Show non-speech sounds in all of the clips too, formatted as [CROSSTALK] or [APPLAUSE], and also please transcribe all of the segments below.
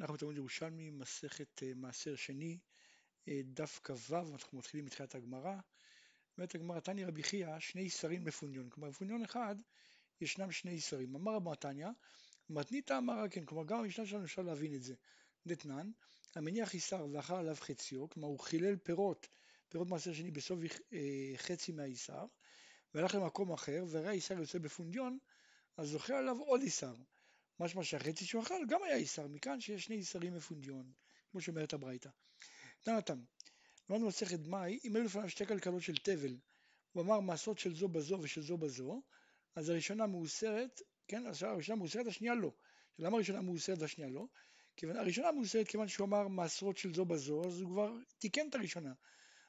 אנחנו בתלמוד ירושלמי, מסכת אה, מעשר שני, אה, דף כ"ו, אנחנו מתחילים מתחילת הגמרא. אומרת הגמרא, תני רבי חייא, שני שרים מפוניון. כלומר, מפוניון אחד, ישנם שני שרים. אמר רב מתניא, מתניתא אמר כן, כלומר, גם במשנה שלנו אפשר להבין את זה. דתנן, המניח איסר ואכל עליו חציו, כלומר, הוא חילל פירות, פירות מעשר שני בסוף אה, חצי מהאיסר, והלך למקום אחר, וראה איסר יוצא בפונדיון, אז זוכר עליו עוד איסר. משמע שהחצי שהוא אכל גם היה איסר, מכאן שיש שני איסרים מפונדיון, כמו שאומרת הברייתא. תנתם, למדנו מסכת מאי, אם היו לפניו שתי כלכלות של תבל, הוא אמר מעשות של זו בזו ושל זו בזו, אז הראשונה מאוסרת, כן, הראשונה מאוסרת, השנייה לא. למה הראשונה מאוסרת והשנייה לא? כיוון, הראשונה מאוסרת כיוון שהוא אמר מעשרות של זו בזו, אז הוא כבר תיקן את הראשונה.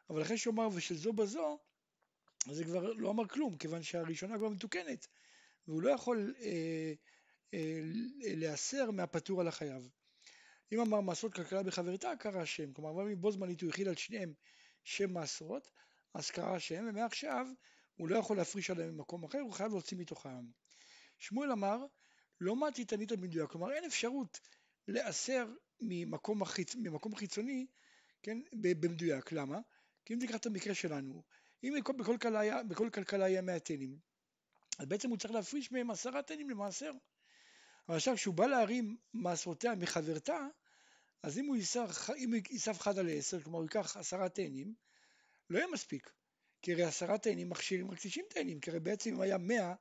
אבל אחרי שהוא אמר ושל זו בזו, אז זה כבר לא אמר כלום, כיוון שהראשונה כבר מתוקנת, והוא לא יכול אה, אה, להסר מהפטור על החייב. אם אמר מעשרות כלכלה בחברתה, קרא השם. כלומר, אבל אם בו זמנית הוא הכיל על שניהם שם מעשרות, אז קרא השם, ומעכשיו הוא לא יכול להפריש עליהם ממקום אחר, הוא חייב להוציא מתוכם. שמואל אמר, לא מתי תנית במדויק, כלומר אין אפשרות להסר ממקום, החיצ... ממקום חיצוני, כן, במדויק. למה? כי אם תקרא את המקרה שלנו, אם בכל, בכל, כלכלה, בכל כלכלה היה 100 תנים, אז בעצם הוא צריך להפריש מהם עשרה תנים למעשר. אבל עכשיו כשהוא בא להרים מעשרותיה מחברתה, אז אם הוא ייסף חד על עשר, כלומר הוא ייקח עשרה תאנים, לא יהיה מספיק. כי הרי עשרה תאנים מכשירים רק תשעים תאנים, כי הרי בעצם אם היה מאה,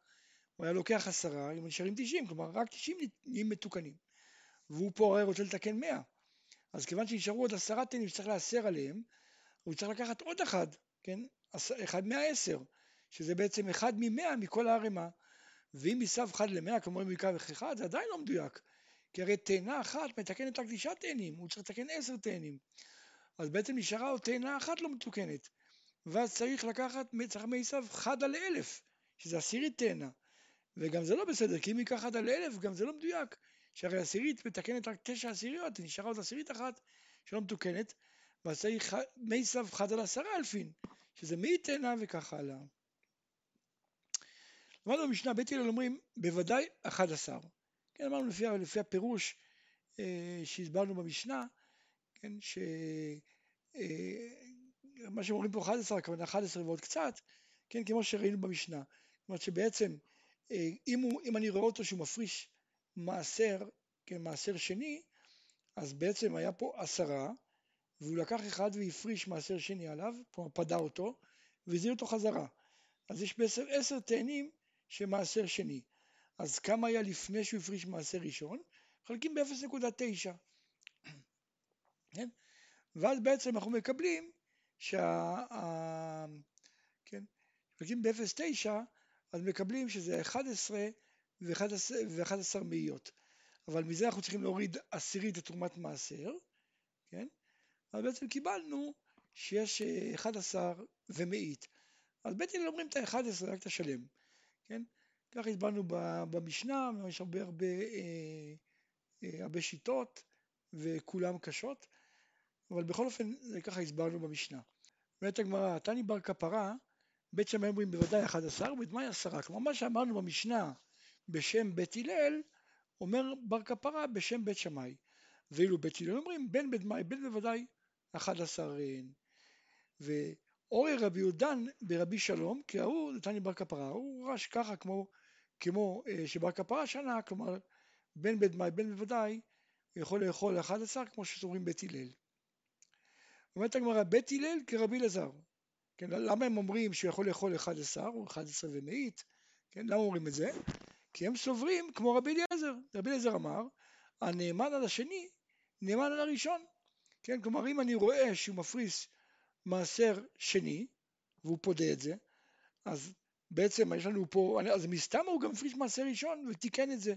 הוא היה לוקח עשרה, אם נשארים תשעים, כלומר רק תשעים נהיים מתוקנים. והוא פה הרי רוצה לתקן מאה. אז כיוון שנשארו עוד עשרה תאנים שצריך לאסר עליהם, הוא צריך לקחת עוד אחד, כן? אחד מהעשר, שזה בעצם אחד ממאה מכל הערימה. ואם ייסב חד למאה, כמו אם ייקח אחד, זה עדיין לא מדויק. כי הרי תאנה אחת מתקנת רק תשעה תאנים, הוא צריך לתקן עשר תאנים. אז בעצם נשארה עוד תאנה אחת לא מתוקנת. ואז צריך לקחת, צריך מעשיו חד על אלף, שזה עשירית תאנה. וגם זה לא בסדר, כי אם ייקח חד על אלף, גם זה לא מדויק. שהרי עשירית מתקנת רק תשע עשיריות, נשארה עוד עשירית אחת שלא מתוקנת, ואז צריך מעשיו חד על עשרה אלפין, שזה מאי תאנה וכך הלאה. למדנו במשנה, בית הלל אומרים בוודאי 11. כן, אמרנו לפי, לפי הפירוש אה, שהסברנו במשנה, כן, שמה אה, שאומרים פה 11, הכוונה 11 ועוד קצת, כן, כמו שראינו במשנה. זאת אומרת שבעצם אה, אם, הוא, אם אני רואה אותו שהוא מפריש מעשר, כן, מעשר שני, אז בעצם היה פה עשרה, והוא לקח אחד והפריש מעשר שני עליו, כלומר פדה אותו, והזיר אותו חזרה. אז יש בעצם עשר תאנים שמעשר שני. אז כמה היה לפני שהוא הפריש מעשר ראשון? חלקים ב-0.9. כן? ואז בעצם אנחנו מקבלים שה... כן? חלקים ב-0.9 אז מקבלים שזה 11 ו-11 מאיות. אבל מזה אנחנו צריכים להוריד עשירית את תרומת מעשר, כן? אז בעצם קיבלנו שיש 11 ומאית. אז בית הלל אומרים את ה-11 רק את השלם. כן? כך הסברנו במשנה, יש הרבה הרבה, אה, אה, הרבה שיטות וכולם קשות, אבל בכל אופן זה ככה הסברנו במשנה. אומרת הגמרא, תני בר כפרה, בית שמאי אומרים בוודאי 11 ובדמאי עשרה. כלומר מה שאמרנו במשנה בשם בית הלל, אומר בר כפרה בשם בית שמאי. ואילו בית הלל אומרים בין בדמאי בין בוודאי 11 אורי רבי יהודן ברבי שלום, כי ההוא נתני בר כפרה, הוא רש ככה כמו, כמו אה, שבר כפרה שנה, כלומר בין בית מאי בין בוודאי, יכול לאכול 11 כמו שסוברים בית הלל. אומרת הגמרא, בית הלל כרבי אלעזר. כן, למה הם אומרים שהוא יכול לאכול 11 או 11 ומאית? כן, למה אומרים את זה? כי הם סוברים כמו רבי אליעזר. רבי אליעזר אמר, הנאמן על השני נאמן על הראשון. כן, כלומר אם אני רואה שהוא מפריס מעשר שני, והוא פודה את זה, אז בעצם יש לנו פה, אז מסתם הוא גם הפריש מעשר ראשון ותיקן את זה.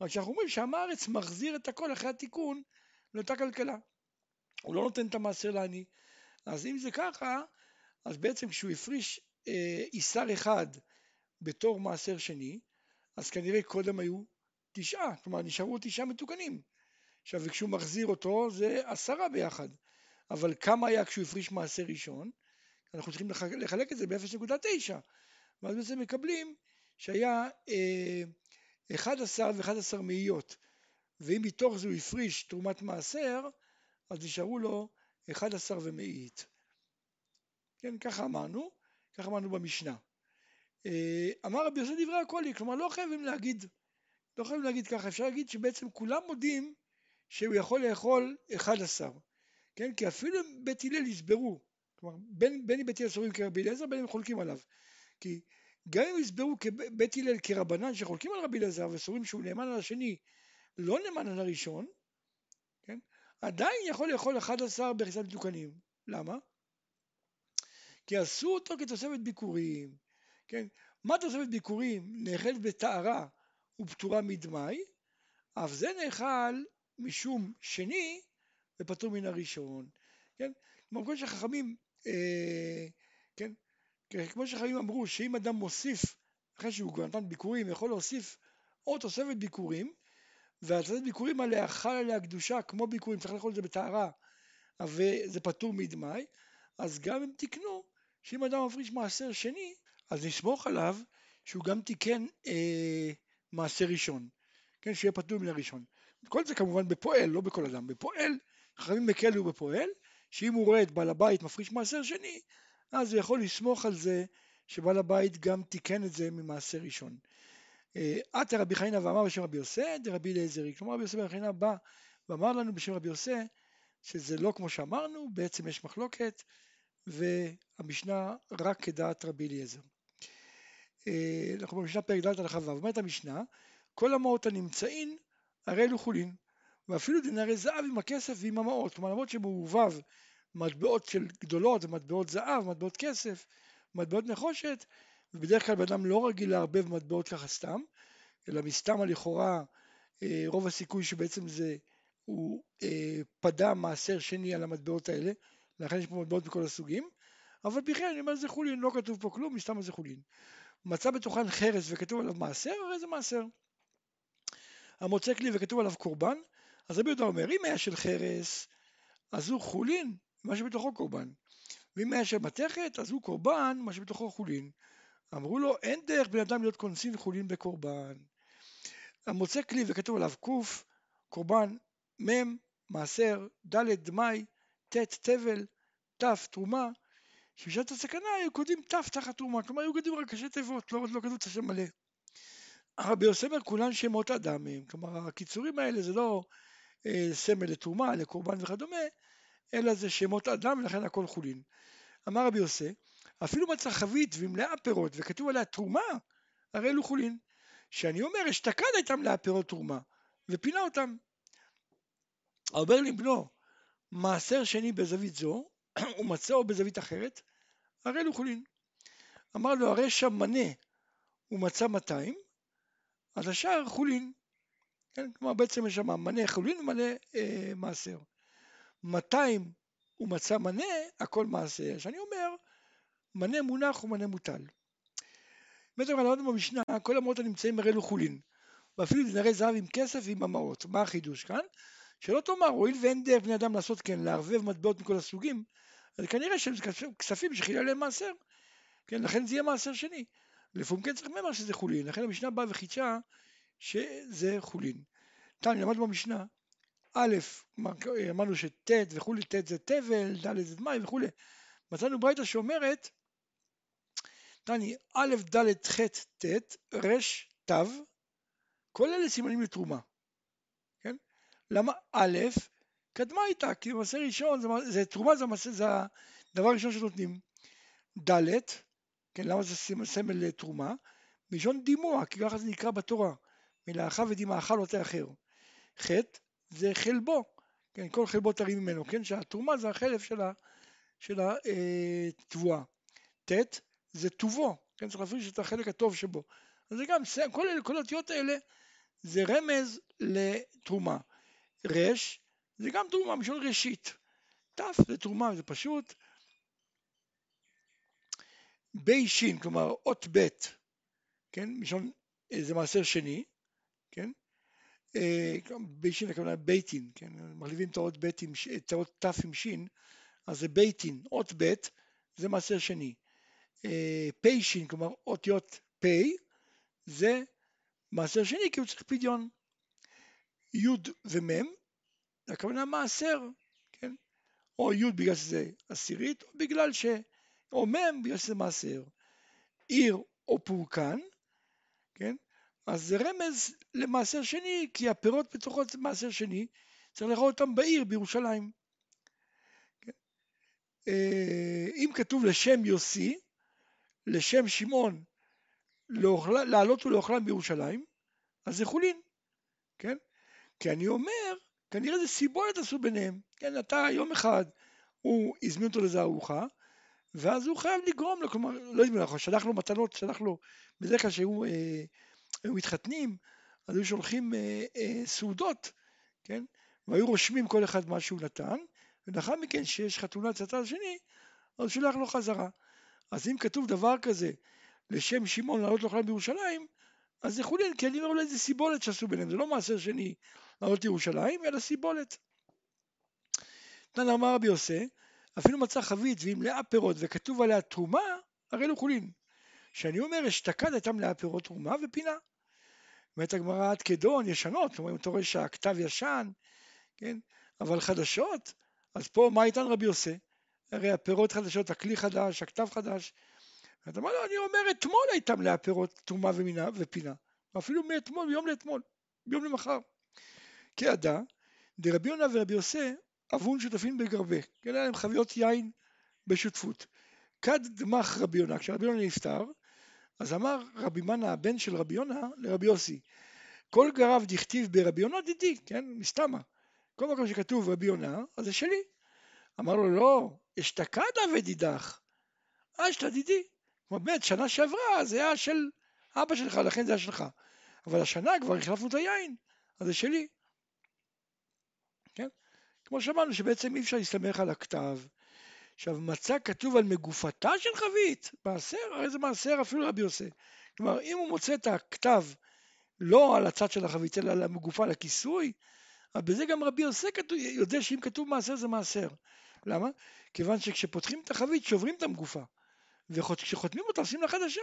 רק שאנחנו אומרים שעם הארץ מחזיר את הכל אחרי התיקון לאותה כלכלה. הוא לא נותן את המעשר לעני. אז אם זה ככה, אז בעצם כשהוא הפריש אה, איסר אחד בתור מעשר שני, אז כנראה קודם היו תשעה, כלומר נשארו תשעה מתוקנים. עכשיו, וכשהוא מחזיר אותו זה עשרה ביחד. אבל כמה היה כשהוא הפריש מעשר ראשון? אנחנו צריכים לחלק את זה ב-0.9 ואז בעצם מקבלים שהיה אה, 11 ו-11 מאיות ואם מתוך זה הוא הפריש תרומת מעשר, אז נשארו לו 11 ומאית. כן, ככה אמרנו, ככה אמרנו במשנה. אה, אמר רבי יוסף דברי הקולי, כלומר לא חייבים להגיד, לא חייבים להגיד ככה, אפשר להגיד שבעצם כולם מודים שהוא יכול לאכול 11, כן, כי אפילו בית הלל יסברו, כלומר בין, בין בית הלל סוברים כרבי אליעזר בין הם חולקים עליו, כי גם אם יסברו בית הלל כרבנן שחולקים על רבי אליעזר וסוברים שהוא נאמן על השני, לא נאמן על הראשון, כן, עדיין יכול לאכול 11 בריסת מתוקנים, למה? כי עשו אותו כתוספת ביקורים, כן? מה תוספת ביקורים? נאכלת בטהרה ופטורה מדמאי, אף זה נאכל משום שני ופטור מן הראשון, כן? כמו כל שחכמים, אה, כן? כמו שחכמים אמרו שאם אדם מוסיף, אחרי שהוא כבר נתן ביקורים, יכול להוסיף עוד תוספת ביקורים, והתוספת ביקורים עליה חל עליה קדושה כמו ביקורים, צריך לאכול את זה בטהרה, וזה פטור מדמאי, אז גם אם תקנו שאם אדם מפריש מעשר שני, אז נסמוך עליו שהוא גם תיקן אה, מעשר ראשון, כן, שיהיה פטור מן הראשון. כל זה כמובן בפועל, לא בכל אדם. בפועל, חכמים מקלו בפועל, שאם הוא רואה את בעל הבית מפריש מעשר שני, אז הוא יכול לסמוך על זה שבעל הבית גם תיקן את זה ממעשר ראשון. עתה אה, רבי חנינא ואמר בשם רבי יוסי, דרבי אליעזרי. כלומר רבי יוסי בן חנינא בא ואמר לנו בשם רבי יוסי שזה לא כמו שאמרנו, בעצם יש מחלוקת, והמשנה רק כדעת רבי אליעזר. אה, אנחנו במשנה פרק ד' הלכה ו', אומרת המשנה, כל המעות הנמצאין הרי אלו חולין, ואפילו דינרי זהב עם הכסף ועם המעות, כלומר למרות שמעורבב מטבעות של גדולות ומטבעות זהב, מטבעות כסף, מטבעות נחושת, ובדרך כלל בן אדם לא רגיל לערבב מטבעות ככה סתם, אלא מסתם לכאורה אה, רוב הסיכוי שבעצם זה הוא אה, פדה מעשר שני על המטבעות האלה, לכן יש פה מטבעות מכל הסוגים, אבל בכלל אני אומר זה חולין, לא כתוב פה כלום, מסתם חולין. מצא בתוכן חרס וכתוב עליו מעשר, הרי זה מעשר. המוצא כלי וכתוב עליו קורבן, אז רבי יהודה אומר, אם היה של חרס, אז הוא חולין, מה שבתוכו קורבן. ואם היה של מתכת, אז הוא קורבן, מה שבתוכו חולין. אמרו לו, אין דרך בן אדם להיות קונסין חולין בקורבן. המוצא כלי וכתוב עליו ק', קורבן, מ', מעשר, ד', דמאי, ט', תבל, ת', תרומה, שבשעת הסכנה היו כותבים ת' תחת תרומה, כלומר היו כותבים רק ראשי תיבות, לא, לא כתוב את השם מלא. רבי יוסי אומר כולן שמות אדם הם, כלומר הקיצורים האלה זה לא סמל לתרומה, לקורבן וכדומה, אלא זה שמות אדם ולכן הכל חולין. אמר רבי יוסי, אפילו מצא חבית והיא מלאה פירות וכתוב עליה תרומה, הרי אלו חולין. שאני אומר, אשתקד הייתה מלאה פירות תרומה, ופינה אותם. אומר לי בנו, מעשר שני בזווית זו, [CLEARS THROAT] ומצאו בזווית אחרת, הרי אלו חולין. אמר לו, הרי שם מנה ומצא 200, אז השאר חולין. כן? כלומר בעצם יש שם מנה חולין ומנה אה, מעשר. 200 ומצא מנה, הכל מעשר. שאני אומר, מנה מונח ומנה מוטל. באמת אבל למדנו במשנה, כל המעות הנמצאים הרי אלו חולין. ואפילו דינרי זהב עם כסף ועם המעות. מה החידוש כאן? שלא תאמר, הואיל ואין דרך בני אדם לעשות כן, לערבב מטבעות מכל הסוגים, אז כנראה שהם כספים שחילה להם מעשר, כן, לכן זה יהיה מעשר שני. לפעמים כן צריך לומר שזה חולין, לכן המשנה באה וחידשה שזה חולין. תניא, למדנו במשנה, א', אמרנו שט' וכולי, ט' זה תבל, ד' זה דמאי וכולי. מצאנו ברייתא שאומרת, תני, א', ד', ח', ט', ר', ת', כל אלה סימנים לתרומה. כן? למה א', קדמה איתה, כי במעשה ראשון, זה, זה תרומה זה, המעשה, זה הדבר הראשון שנותנים. ד', כן, למה זה סמל לתרומה? מלשון דימוע, כי ככה זה נקרא בתורה. מלאכה ודמעך לא תאחר. ח' זה חלבו, כן, כל חלבו תרים ממנו, כן, שהתרומה זה החלף של התבואה. אה, ט' זה טובו, כן, צריך להפריש את החלק הטוב שבו. אז זה גם, כל, כל האותיות האלה זה רמז לתרומה. ר' זה גם תרומה משון ראשית. ת' זה תרומה, זה פשוט. בי שין, כלומר אות ב', כן, משון, אה, זה מעשר שני, כן, אה, בי שין הכוונה ביתין, כן, מחליפים את האות ב' עם, את האות ת' עם שין, אז זה ביתין, אות ב', זה מעשר שני. אה, פי שין, כלומר אותיות פ', זה מעשר שני כי הוא צריך פדיון. י' ומ', הכוונה מעשר, כן? או י' בגלל שזה עשירית, או בגלל ש... או מ' בגלל שזה מעשר. עיר או פורקן, כן? אז זה רמז למעשר שני, כי הפירות בתוכו זה מעשר שני, צריך לראות אותם בעיר, בירושלים. אה, אם כתוב לשם יוסי, לשם שמעון, לעלות ולאוכלם בירושלים, אז זה חולין, כן? כי אני אומר, כנראה זה סיבולת עשו ביניהם, כן? אתה יום אחד, הוא הזמין אותו לזה ארוחה, ואז הוא חייב לגרום לו, כלומר, לא הזמין לו, שלח לו מתנות, שלח לו, בדרך כלל שהיו אה, מתחתנים, אז היו שולחים אה, אה, סעודות, כן? והיו רושמים כל אחד מה שהוא נתן, ולאחר מכן שיש חתונה אצל הצד השני, אז הוא שולח לו חזרה. אז אם כתוב דבר כזה, לשם שמעון לעלות לאוכלם בירושלים, אז זה חולין, כי אני אומר אולי זה סיבולת שעשו ביניהם, זה לא מעשר שני לעלות לירושלים, אלא סיבולת. תנא אמר רבי יוסי, אפילו מצא חבית והיא מלאה פירות וכתוב עליה תרומה, הרי לו חולין. שאני אומר אשתקד הייתה מלאה פירות תרומה ופינה. אומרת הגמרא עד כדון, ישנות, כלומר אם אתה רואה שהכתב ישן, כן, אבל חדשות, אז פה מה איתן רבי יוסי? הרי הפירות חדשות, הכלי חדש, הכתב חדש. אתה אומר לו, אני אומר אתמול הייתה מלאה פירות תרומה ומינה ופינה, אפילו מאתמול, מיום לאתמול, מיום למחר. כעדה, דרבי יונה ורבי יוסי אבון שותפים בגרבה, כן, היה להם חביות יין בשותפות. כד דמך רבי יונה, כשרבי יונה נפטר, אז אמר רבי מנה הבן של רבי יונה לרבי יוסי, כל גרב דכתיב ברבי יונה דידי, כן, מסתמה. כל מקום שכתוב רבי יונה, אז זה שלי. אמר לו, לא, אשתקדה ודידך, אשתא דידי. כלומר, באמת, שנה שעברה זה היה של אבא שלך, לכן זה היה שלך. אבל השנה כבר החלפנו את היין, אז זה שלי. כן? כמו שאמרנו, שבעצם אי אפשר להסתמך על הכתב. עכשיו, מצא כתוב על מגופתה של חבית, מעשר, הרי זה מעשר אפילו רבי יוסי. כלומר, אם הוא מוצא את הכתב לא על הצד של החבית, אלא על המגופה, על הכיסוי, בזה גם רבי יוסי כתוב, יודע שאם כתוב מעשר זה מעשר. למה? כיוון שכשפותחים את החבית שוברים את המגופה, וכשחותמים אותה עושים לה חדשה.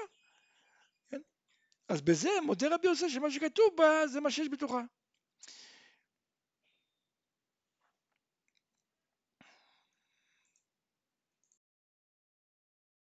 כן? אז בזה מודה רבי יוסי שמה שכתוב בה זה מה שיש בתוכה.